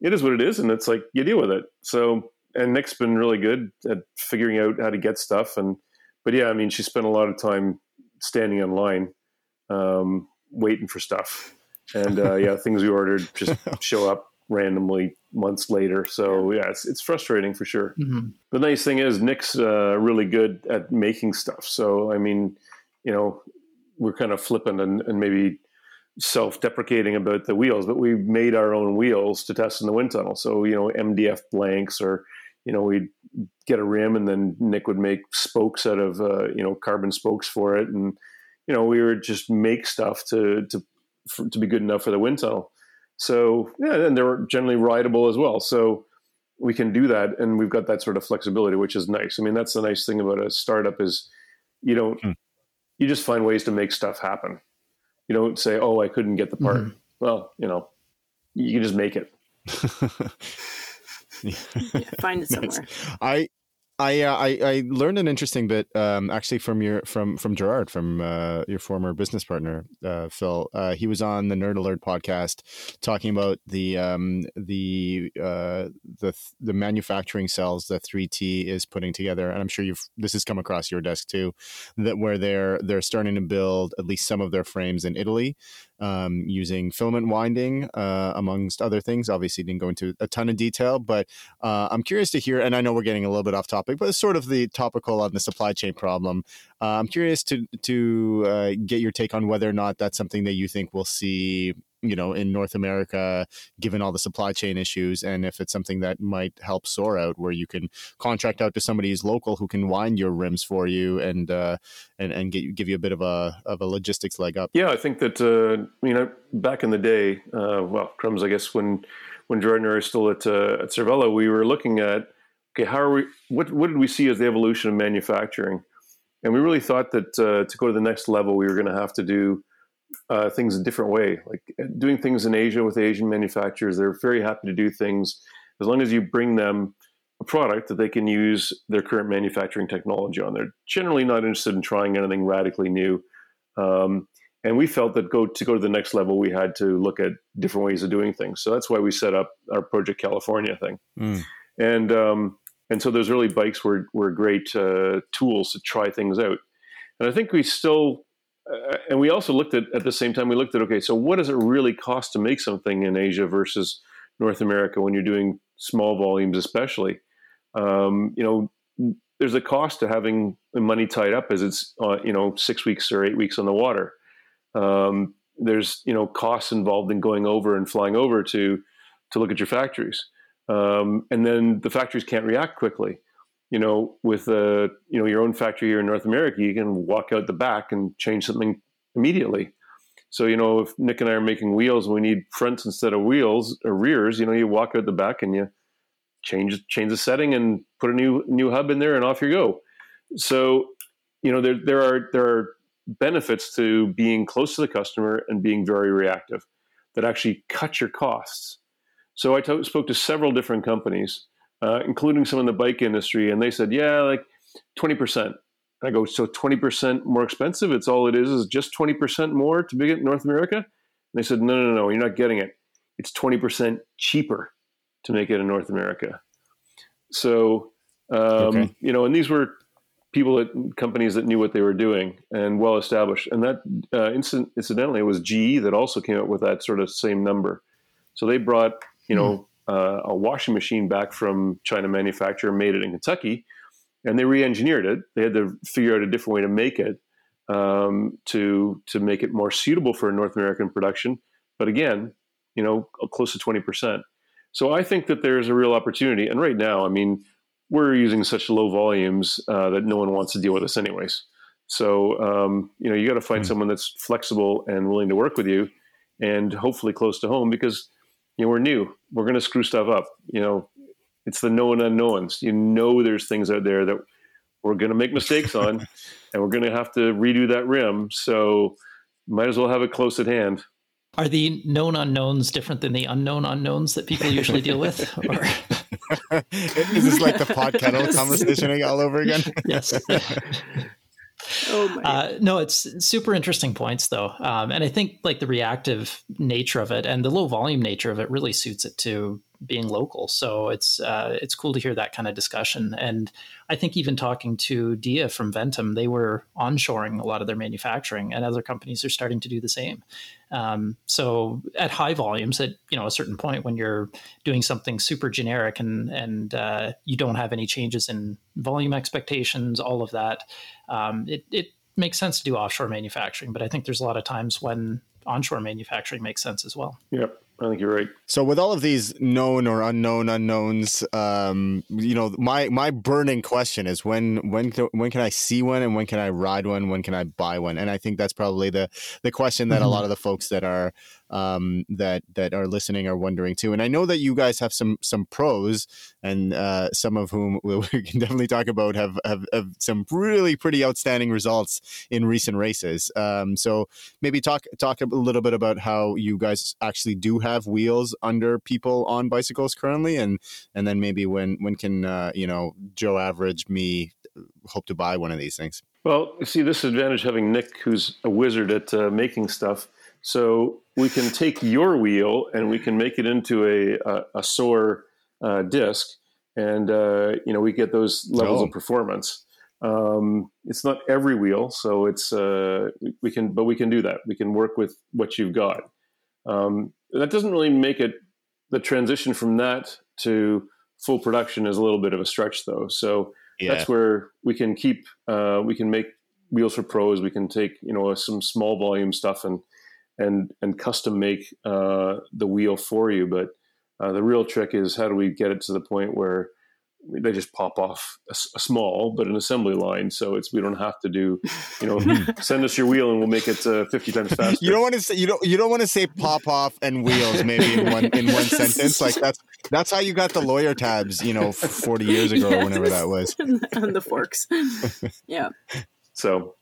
it is what it is, and it's like you deal with it. So and Nick's been really good at figuring out how to get stuff. And but yeah, I mean, she spent a lot of time standing in line, um, waiting for stuff. And uh, yeah, things we ordered just show up randomly months later. So yeah, it's, it's frustrating for sure. Mm-hmm. The nice thing is Nick's uh, really good at making stuff. So I mean, you know, we're kind of flippant and, and maybe self-deprecating about the wheels, but we made our own wheels to test in the wind tunnel. So you know, MDF blanks, or you know, we'd get a rim, and then Nick would make spokes out of uh, you know carbon spokes for it, and you know, we would just make stuff to to for, to be good enough for the wind tunnel. So yeah, and they're generally rideable as well. So we can do that, and we've got that sort of flexibility, which is nice. I mean, that's the nice thing about a startup is you don't hmm. you just find ways to make stuff happen. You don't say, "Oh, I couldn't get the part." Mm-hmm. Well, you know, you can just make it. yeah, find it somewhere. I I, uh, I, I learned an interesting bit um, actually from your from from Gerard from uh, your former business partner uh, Phil. Uh, he was on the Nerd Alert podcast talking about the um, the uh, the the manufacturing cells that 3T is putting together, and I'm sure you've this has come across your desk too, that where they're they're starting to build at least some of their frames in Italy um, using filament winding, uh, amongst other things. Obviously, didn't go into a ton of detail, but I'm curious to hear. And I know we're getting a little bit off topic, but it's sort of the topical on the supply chain problem. Uh, I'm curious to to uh, get your take on whether or not that's something that you think we'll see you know in North America, given all the supply chain issues, and if it's something that might help SOAR out, where you can contract out to somebody who's local who can wind your rims for you and uh, and and get give you a bit of a of a logistics leg up. Yeah, I think that uh, you know back in the day, uh, well, crumbs, I guess when when Jordan is still at uh, at Cervelo, we were looking at okay, how are we? What what did we see as the evolution of manufacturing? And we really thought that uh, to go to the next level, we were going to have to do uh, things a different way. Like uh, doing things in Asia with Asian manufacturers, they're very happy to do things as long as you bring them a product that they can use their current manufacturing technology on. They're generally not interested in trying anything radically new. Um, and we felt that go to go to the next level, we had to look at different ways of doing things. So that's why we set up our Project California thing. Mm. And um, and so those early bikes were were great uh, tools to try things out. And I think we still uh, and we also looked at at the same time we looked at okay so what does it really cost to make something in asia versus north america when you're doing small volumes especially? Um, you know there's a cost to having money tied up as it's uh, you know six weeks or eight weeks on the water. Um, there's you know costs involved in going over and flying over to to look at your factories um, and then the factories can't react quickly you know, with uh, you know your own factory here in North America, you can walk out the back and change something immediately. So you know, if Nick and I are making wheels and we need fronts instead of wheels or rears, you know, you walk out the back and you change change the setting and put a new new hub in there, and off you go. So you know, there there are there are benefits to being close to the customer and being very reactive that actually cut your costs. So I t- spoke to several different companies uh, including some in the bike industry, and they said, yeah, like twenty percent. I go, so twenty percent more expensive? It's all it is is just twenty percent more to begin North America. And they said, no, no, no, you're not getting it. It's twenty percent cheaper to make it in North America. So, um, okay. you know, and these were people at companies that knew what they were doing and well established. And that uh, incident, incidentally, it was GE that also came up with that sort of same number. So they brought, you know, hmm uh, a washing machine back from China manufacturer, made it in Kentucky, and they re-engineered it. They had to figure out a different way to make it um, to to make it more suitable for North American production. But again, you know, close to twenty percent. So I think that there's a real opportunity. And right now, I mean, we're using such low volumes uh, that no one wants to deal with us anyways. So um, you know, you got to find mm-hmm. someone that's flexible and willing to work with you, and hopefully close to home because you know, we're new. We're going to screw stuff up. You know, it's the known unknowns. You know, there's things out there that we're going to make mistakes on, and we're going to have to redo that rim. So, might as well have it close at hand. Are the known unknowns different than the unknown unknowns that people usually deal with? Or... Is this like the pot kettle conversation all over again? yes. Oh uh, no, it's super interesting points though, um, and I think like the reactive nature of it and the low volume nature of it really suits it to being local. So it's uh, it's cool to hear that kind of discussion. And I think even talking to Dia from Ventum, they were onshoring a lot of their manufacturing, and other companies are starting to do the same. Um, so at high volumes, at you know a certain point when you're doing something super generic and and uh, you don't have any changes in volume expectations, all of that, um, it it makes sense to do offshore manufacturing. But I think there's a lot of times when onshore manufacturing makes sense as well. Yep. I think you're right. So, with all of these known or unknown unknowns, um, you know, my my burning question is when when when can I see one and when can I ride one? When can I buy one? And I think that's probably the the question that mm-hmm. a lot of the folks that are um, that that are listening are wondering too. And I know that you guys have some some pros, and uh, some of whom we can definitely talk about have, have, have some really pretty outstanding results in recent races. Um, so maybe talk talk a little bit about how you guys actually do have wheels under people on bicycles currently, and and then maybe when when can uh, you know Joe Average me hope to buy one of these things. Well, you see, this advantage having Nick, who's a wizard at uh, making stuff. So we can take your wheel and we can make it into a a, a SOAR uh, disc, and uh, you know we get those levels oh. of performance. Um, it's not every wheel, so it's uh, we can, but we can do that. We can work with what you've got. Um, that doesn't really make it the transition from that to full production is a little bit of a stretch, though. So yeah. that's where we can keep uh, we can make wheels for pros. We can take you know some small volume stuff and and and custom make uh, the wheel for you. But uh, the real trick is how do we get it to the point where they just pop off a, a, small but an assembly line so it's we don't have to do you know send us your wheel and we'll make it uh, 50 times faster you don't want to say you don't you don't want to say pop off and wheels maybe in one in one sentence like that's that's how you got the lawyer tabs you know 40 years ago yes. or whenever that was. And the forks. Yeah. So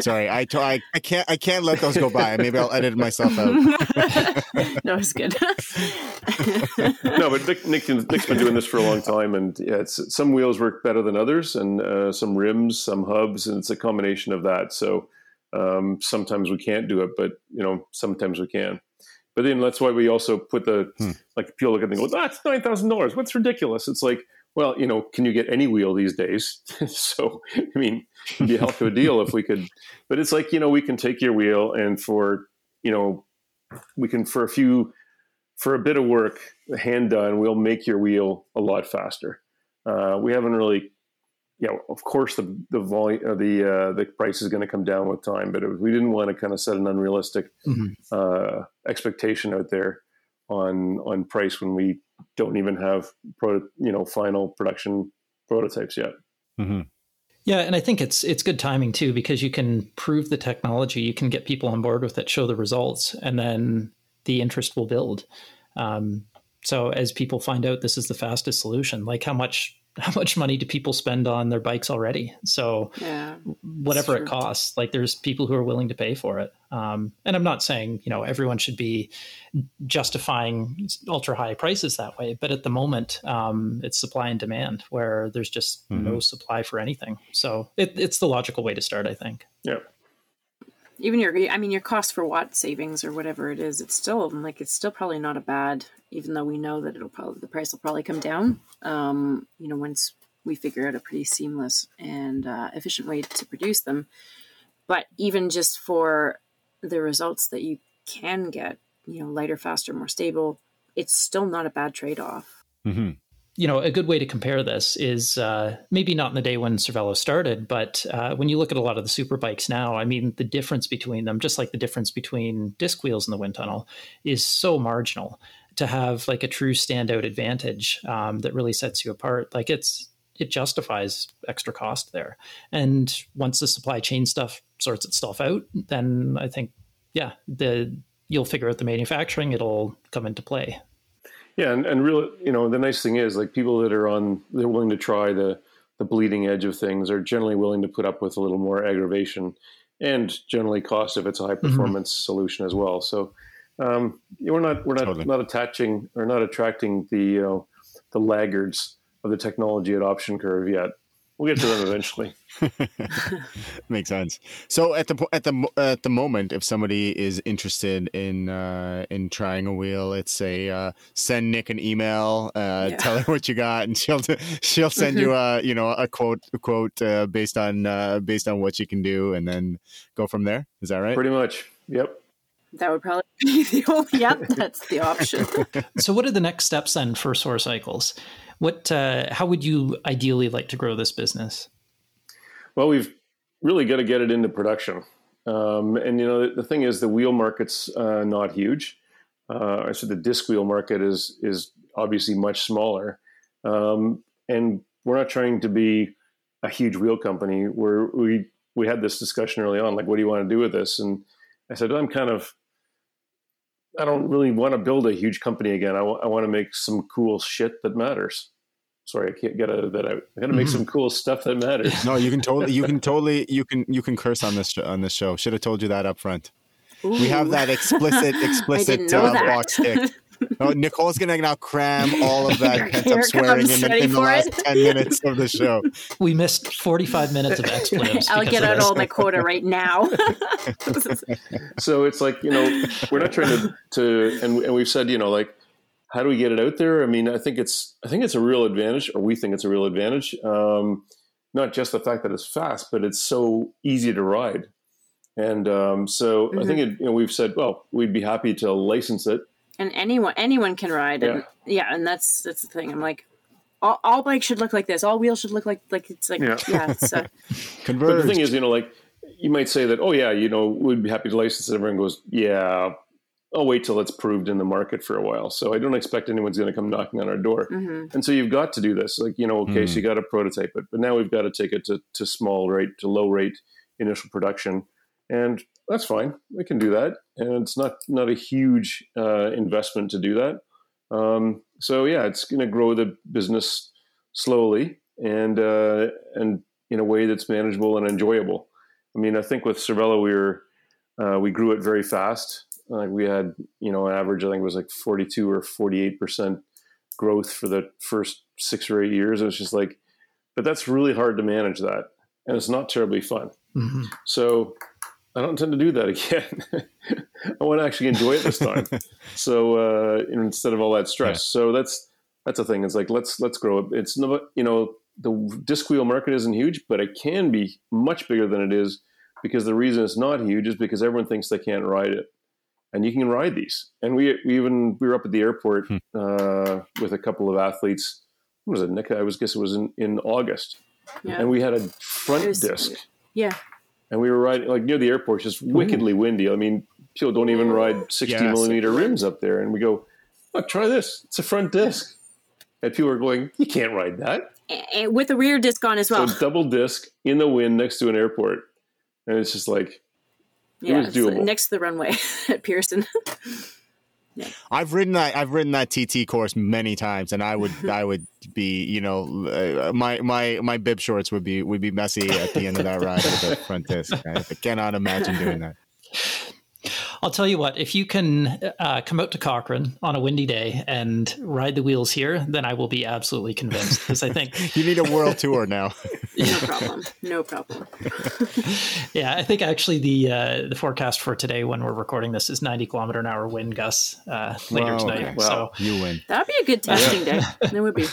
Sorry, I, t- I, I can't I can't let those go by. Maybe I'll edit myself out. no, it's good. no, but Nick, Nick, Nick's been doing this for a long time, and yeah, some wheels work better than others, and uh, some rims, some hubs, and it's a combination of that. So um, sometimes we can't do it, but you know sometimes we can. But then that's why we also put the hmm. like people look at it and go, "That's nine thousand dollars. What's ridiculous?" It's like well, you know, can you get any wheel these days? so, I mean, it'd be a hell of a deal if we could. But it's like, you know, we can take your wheel and for, you know, we can for a few, for a bit of work, hand done, we'll make your wheel a lot faster. Uh, we haven't really, you know, of course the the volume, uh, the uh, the price is going to come down with time, but we didn't want to kind of set an unrealistic mm-hmm. uh, expectation out there on on price when we don't even have pro, you know final production prototypes yet. Mm-hmm. Yeah, and I think it's it's good timing too because you can prove the technology, you can get people on board with it, show the results, and then the interest will build. Um, so as people find out this is the fastest solution, like how much how much money do people spend on their bikes already? So yeah, whatever it costs, like there's people who are willing to pay for it. Um, and I'm not saying you know everyone should be justifying ultra high prices that way, but at the moment um, it's supply and demand where there's just mm-hmm. no supply for anything. So it, it's the logical way to start, I think. Yeah even your i mean your cost for watt savings or whatever it is it's still like it's still probably not a bad even though we know that it'll probably the price will probably come down um, you know once we figure out a pretty seamless and uh, efficient way to produce them. But even just for the results that you can get you know lighter faster more stable it's still not a bad trade-off. Mm-hmm. You know, a good way to compare this is uh, maybe not in the day when Cervelo started, but uh, when you look at a lot of the super bikes now, I mean, the difference between them, just like the difference between disc wheels in the wind tunnel, is so marginal. To have like a true standout advantage um, that really sets you apart, like it's it justifies extra cost there. And once the supply chain stuff sorts itself out, then I think, yeah, the you'll figure out the manufacturing; it'll come into play. Yeah, and, and really, you know, the nice thing is like people that are on, they're willing to try the the bleeding edge of things are generally willing to put up with a little more aggravation and generally cost if it's a high mm-hmm. performance mm-hmm. solution as well. So um, we're not we're not totally. not attaching or not attracting the you know the laggards of the technology adoption curve yet. We'll get to them eventually. Makes sense. So at the at the at the moment, if somebody is interested in uh, in trying a wheel, it's a uh, send Nick an email, uh, yeah. tell her what you got, and she'll she'll send you a you know a quote a quote uh, based on uh, based on what you can do, and then go from there. Is that right? Pretty much. Yep. That would probably be the only. Yep, that's the option. so, what are the next steps then for Soar Cycles? What, uh, how would you ideally like to grow this business? Well, we've really got to get it into production. Um, and you know, the, the, thing is, the wheel market's uh, not huge. Uh, I said the disc wheel market is is obviously much smaller, um, and we're not trying to be a huge wheel company. Where we we had this discussion early on, like, what do you want to do with this? And I said, I'm kind of I don't really want to build a huge company again. I, w- I want to make some cool shit that matters. Sorry, I can't get out of that out. I got to make mm-hmm. some cool stuff that matters. No, you can totally, you can totally, you can, you can curse on this on this show. Should have told you that up front. Ooh. We have that explicit, explicit uh, that. box tick. Oh, Nicole's gonna now cram all of that pent up swearing in, the, in the last it. ten minutes of the show. We missed forty five minutes of expletives. I'll get out all my quota right now. so it's like you know we're not trying to to and, and we've said you know like how do we get it out there? I mean, I think it's I think it's a real advantage, or we think it's a real advantage. Um, not just the fact that it's fast, but it's so easy to ride. And um, so mm-hmm. I think it, you know, we've said, well, we'd be happy to license it and anyone anyone can ride and yeah, yeah and that's that's the thing i'm like all, all, bikes should look like this all wheels should look like like it's like yeah, yeah it's uh, Converged. but the thing is you know like you might say that oh yeah you know we'd be happy to license it everyone goes yeah I'll wait till it's proved in the market for a while. So I don't expect anyone's going to come knocking on our door. Mm-hmm. And so you've got to do this. Like, you know, okay, mm. so you got to prototype it, but now we've got to take it to, to small rate, to low rate initial production. And that's fine. We can do that, and it's not not a huge uh, investment to do that. Um, so yeah, it's going to grow the business slowly and uh, and in a way that's manageable and enjoyable. I mean, I think with Cervelo we were uh, we grew it very fast. Like we had you know an average, I think it was like forty two or forty eight percent growth for the first six or eight years. It was just like, but that's really hard to manage that, and it's not terribly fun. Mm-hmm. So I don't intend to do that again. I want to actually enjoy it this time. so uh, instead of all that stress, yeah. so that's that's the thing. It's like let's let's grow it. It's no, you know the disc wheel market isn't huge, but it can be much bigger than it is because the reason it's not huge is because everyone thinks they can't ride it, and you can ride these. And we, we even we were up at the airport hmm. uh, with a couple of athletes. What was it, Nick? I was guess it was in in August, yeah. and we had a front was, disc. Yeah and we were riding like near the airport, just mm-hmm. wickedly windy. I mean, people don't even ride sixty yes. millimeter rims up there, and we go, "Look, try this. It's a front disc. And people are going, "You can't ride that." And with a rear disc on as well. So double disc in the wind next to an airport, and it's just like, yeah, it was doable. next to the runway at Pearson. Yeah. I've ridden that. I've ridden that TT course many times, and I would, I would be, you know, uh, my my my bib shorts would be would be messy at the end of that ride with the front disc. I cannot imagine doing that. I'll tell you what, if you can uh, come out to Cochrane on a windy day and ride the wheels here, then I will be absolutely convinced because I think you need a world tour now. no problem. No problem. yeah, I think actually the uh, the forecast for today when we're recording this is 90 kilometer an hour wind gusts uh, later wow, tonight. Okay. So you win. That'd be a good testing day. That would be.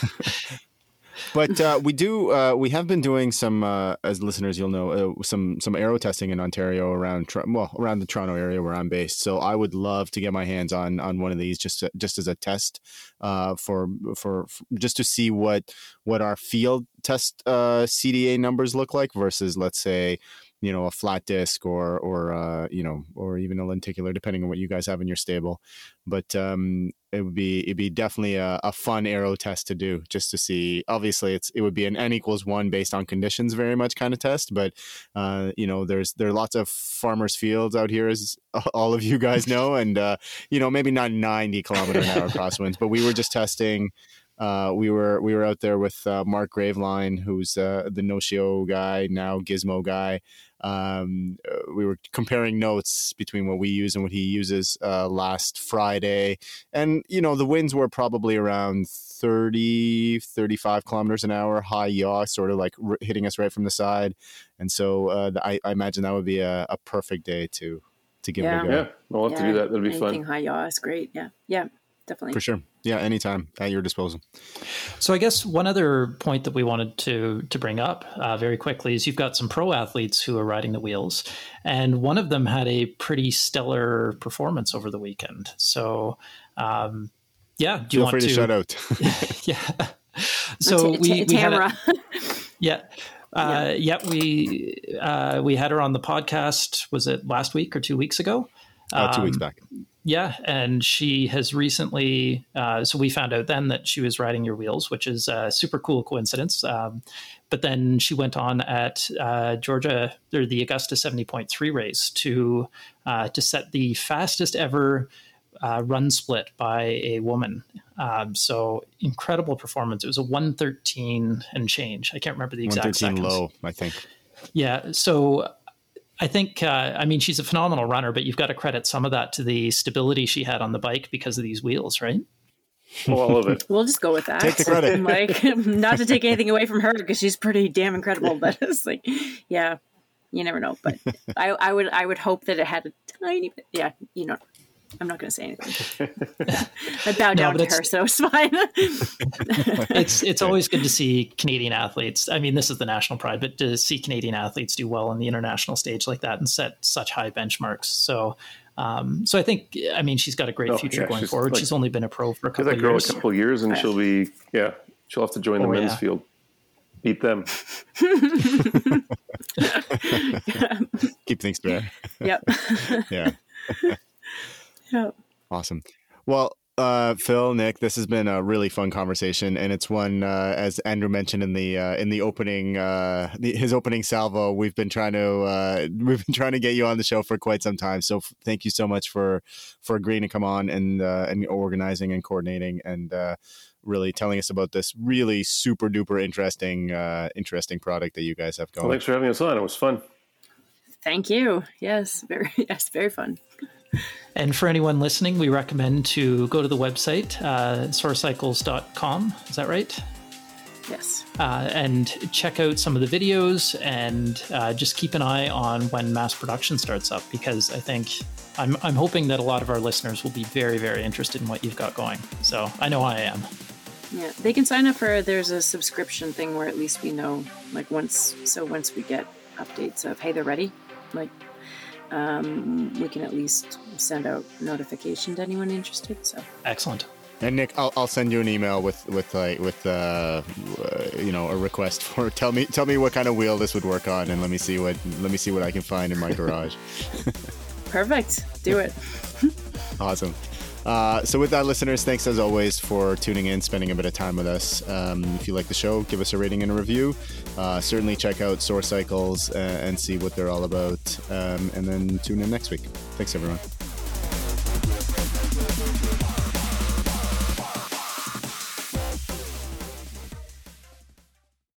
But uh, we do uh, we have been doing some uh, as listeners you'll know uh, some some aero testing in Ontario around well around the Toronto area where I'm based. So I would love to get my hands on on one of these just just as a test uh, for, for, for just to see what what our field test uh, CDA numbers look like versus let's say you know a flat disc or or uh, you know or even a lenticular depending on what you guys have in your stable. But um, it would be it'd be definitely a, a, fun aero test to do just to see. Obviously it's it would be an n equals one based on conditions very much kind of test but uh, you know there's there are lots of farmers fields out here as all of you guys know and uh, you know maybe not 90 kilometer an hour crosswinds but we were just testing uh, we were we were out there with uh, Mark Graveline, who's uh, the Notio guy now Gizmo guy. Um, uh, we were comparing notes between what we use and what he uses uh, last Friday, and you know the winds were probably around 30, 35 kilometers an hour, high yaw, sort of like r- hitting us right from the side, and so uh, I, I, imagine that would be a, a perfect day to to give Yeah. it a go. Yeah, we'll have to do that. That'd be Anything fun. high yaw is great. Yeah. Yeah. Definitely. For sure. Yeah, anytime at your disposal. So I guess one other point that we wanted to to bring up uh, very quickly is you've got some pro athletes who are riding the wheels, and one of them had a pretty stellar performance over the weekend. So, um, yeah, do you Feel want free to, to? shout out. yeah. So Ta- we, Ta- we had a- yeah. Uh, yeah, we uh, we had her on the podcast. Was it last week or two weeks ago? Uh, two weeks Um, back. Yeah, and she has recently. Uh, so we found out then that she was riding your wheels, which is a super cool coincidence. Um, but then she went on at uh, Georgia or the Augusta seventy point three race to uh, to set the fastest ever uh, run split by a woman. Um, so incredible performance. It was a one thirteen and change. I can't remember the exact seconds. low, I think. Yeah. So I think, uh, I mean, she's a phenomenal runner, but you've got to credit some of that to the stability she had on the bike because of these wheels, right? Oh, all of it. We'll just go with that. Take the credit. like, not to take anything away from her because she's pretty damn incredible. But it's like, yeah, you never know. But I, I would, I would hope that it had a tiny bit. Yeah, you know, I'm not going to say anything. I bow down but to her, so it's fine. It's it's always good to see Canadian athletes. I mean, this is the national pride, but to see Canadian athletes do well on the international stage like that and set such high benchmarks. So. Um, so I think, I mean, she's got a great Oh, future yeah, going she's forward. like- she's only been a pro for a couple that girl years. a couple years, and she'll be yeah. She'll have to join the Oh, men's yeah. field. Beat them. Keep things fair. yep. Yeah. Yep. Awesome. Well, uh, Phil, Nick, this has been a really fun conversation, and it's one uh, as Andrew mentioned in the uh, in the opening uh, the, his opening salvo. We've been trying to uh, we've been trying to get you on the show for quite some time. So f- thank you so much for for agreeing to come on and uh, and organizing and coordinating and uh, really telling us about this really super duper interesting uh, interesting product that you guys have Well, going. thanks for having us on. It was fun. Thank you. Yes, very, yes, very fun. And for anyone listening, we recommend to go to the website, uh, soarcycles.com. Is that right? Yes. uh, and check out some of the videos and uh, just keep an eye on when mass production starts up because I think I'm, I'm hoping that a lot of our listeners will be very, very interested in what you've got going. So I know I am. Yeah, they can sign up for. There's a subscription thing where at least we know, like once. So once we get updates of hey, they're ready, like um, we can at least send out notification to anyone interested. So Excellent. And Nick, I'll, I'll send you an email with with like with uh, uh, you know a request for tell me tell me what kind of wheel this would work on, and let me see what let me see what I can find in my garage. perfect. Do it. Awesome. Uh, so with that, listeners, thanks as always for tuning in, spending a bit of time with us. Um, if you like the show, give us a rating and a review. Uh, certainly check out Soar Cycles uh, and see what they're all about. Um, and then tune in next week. Thanks, everyone.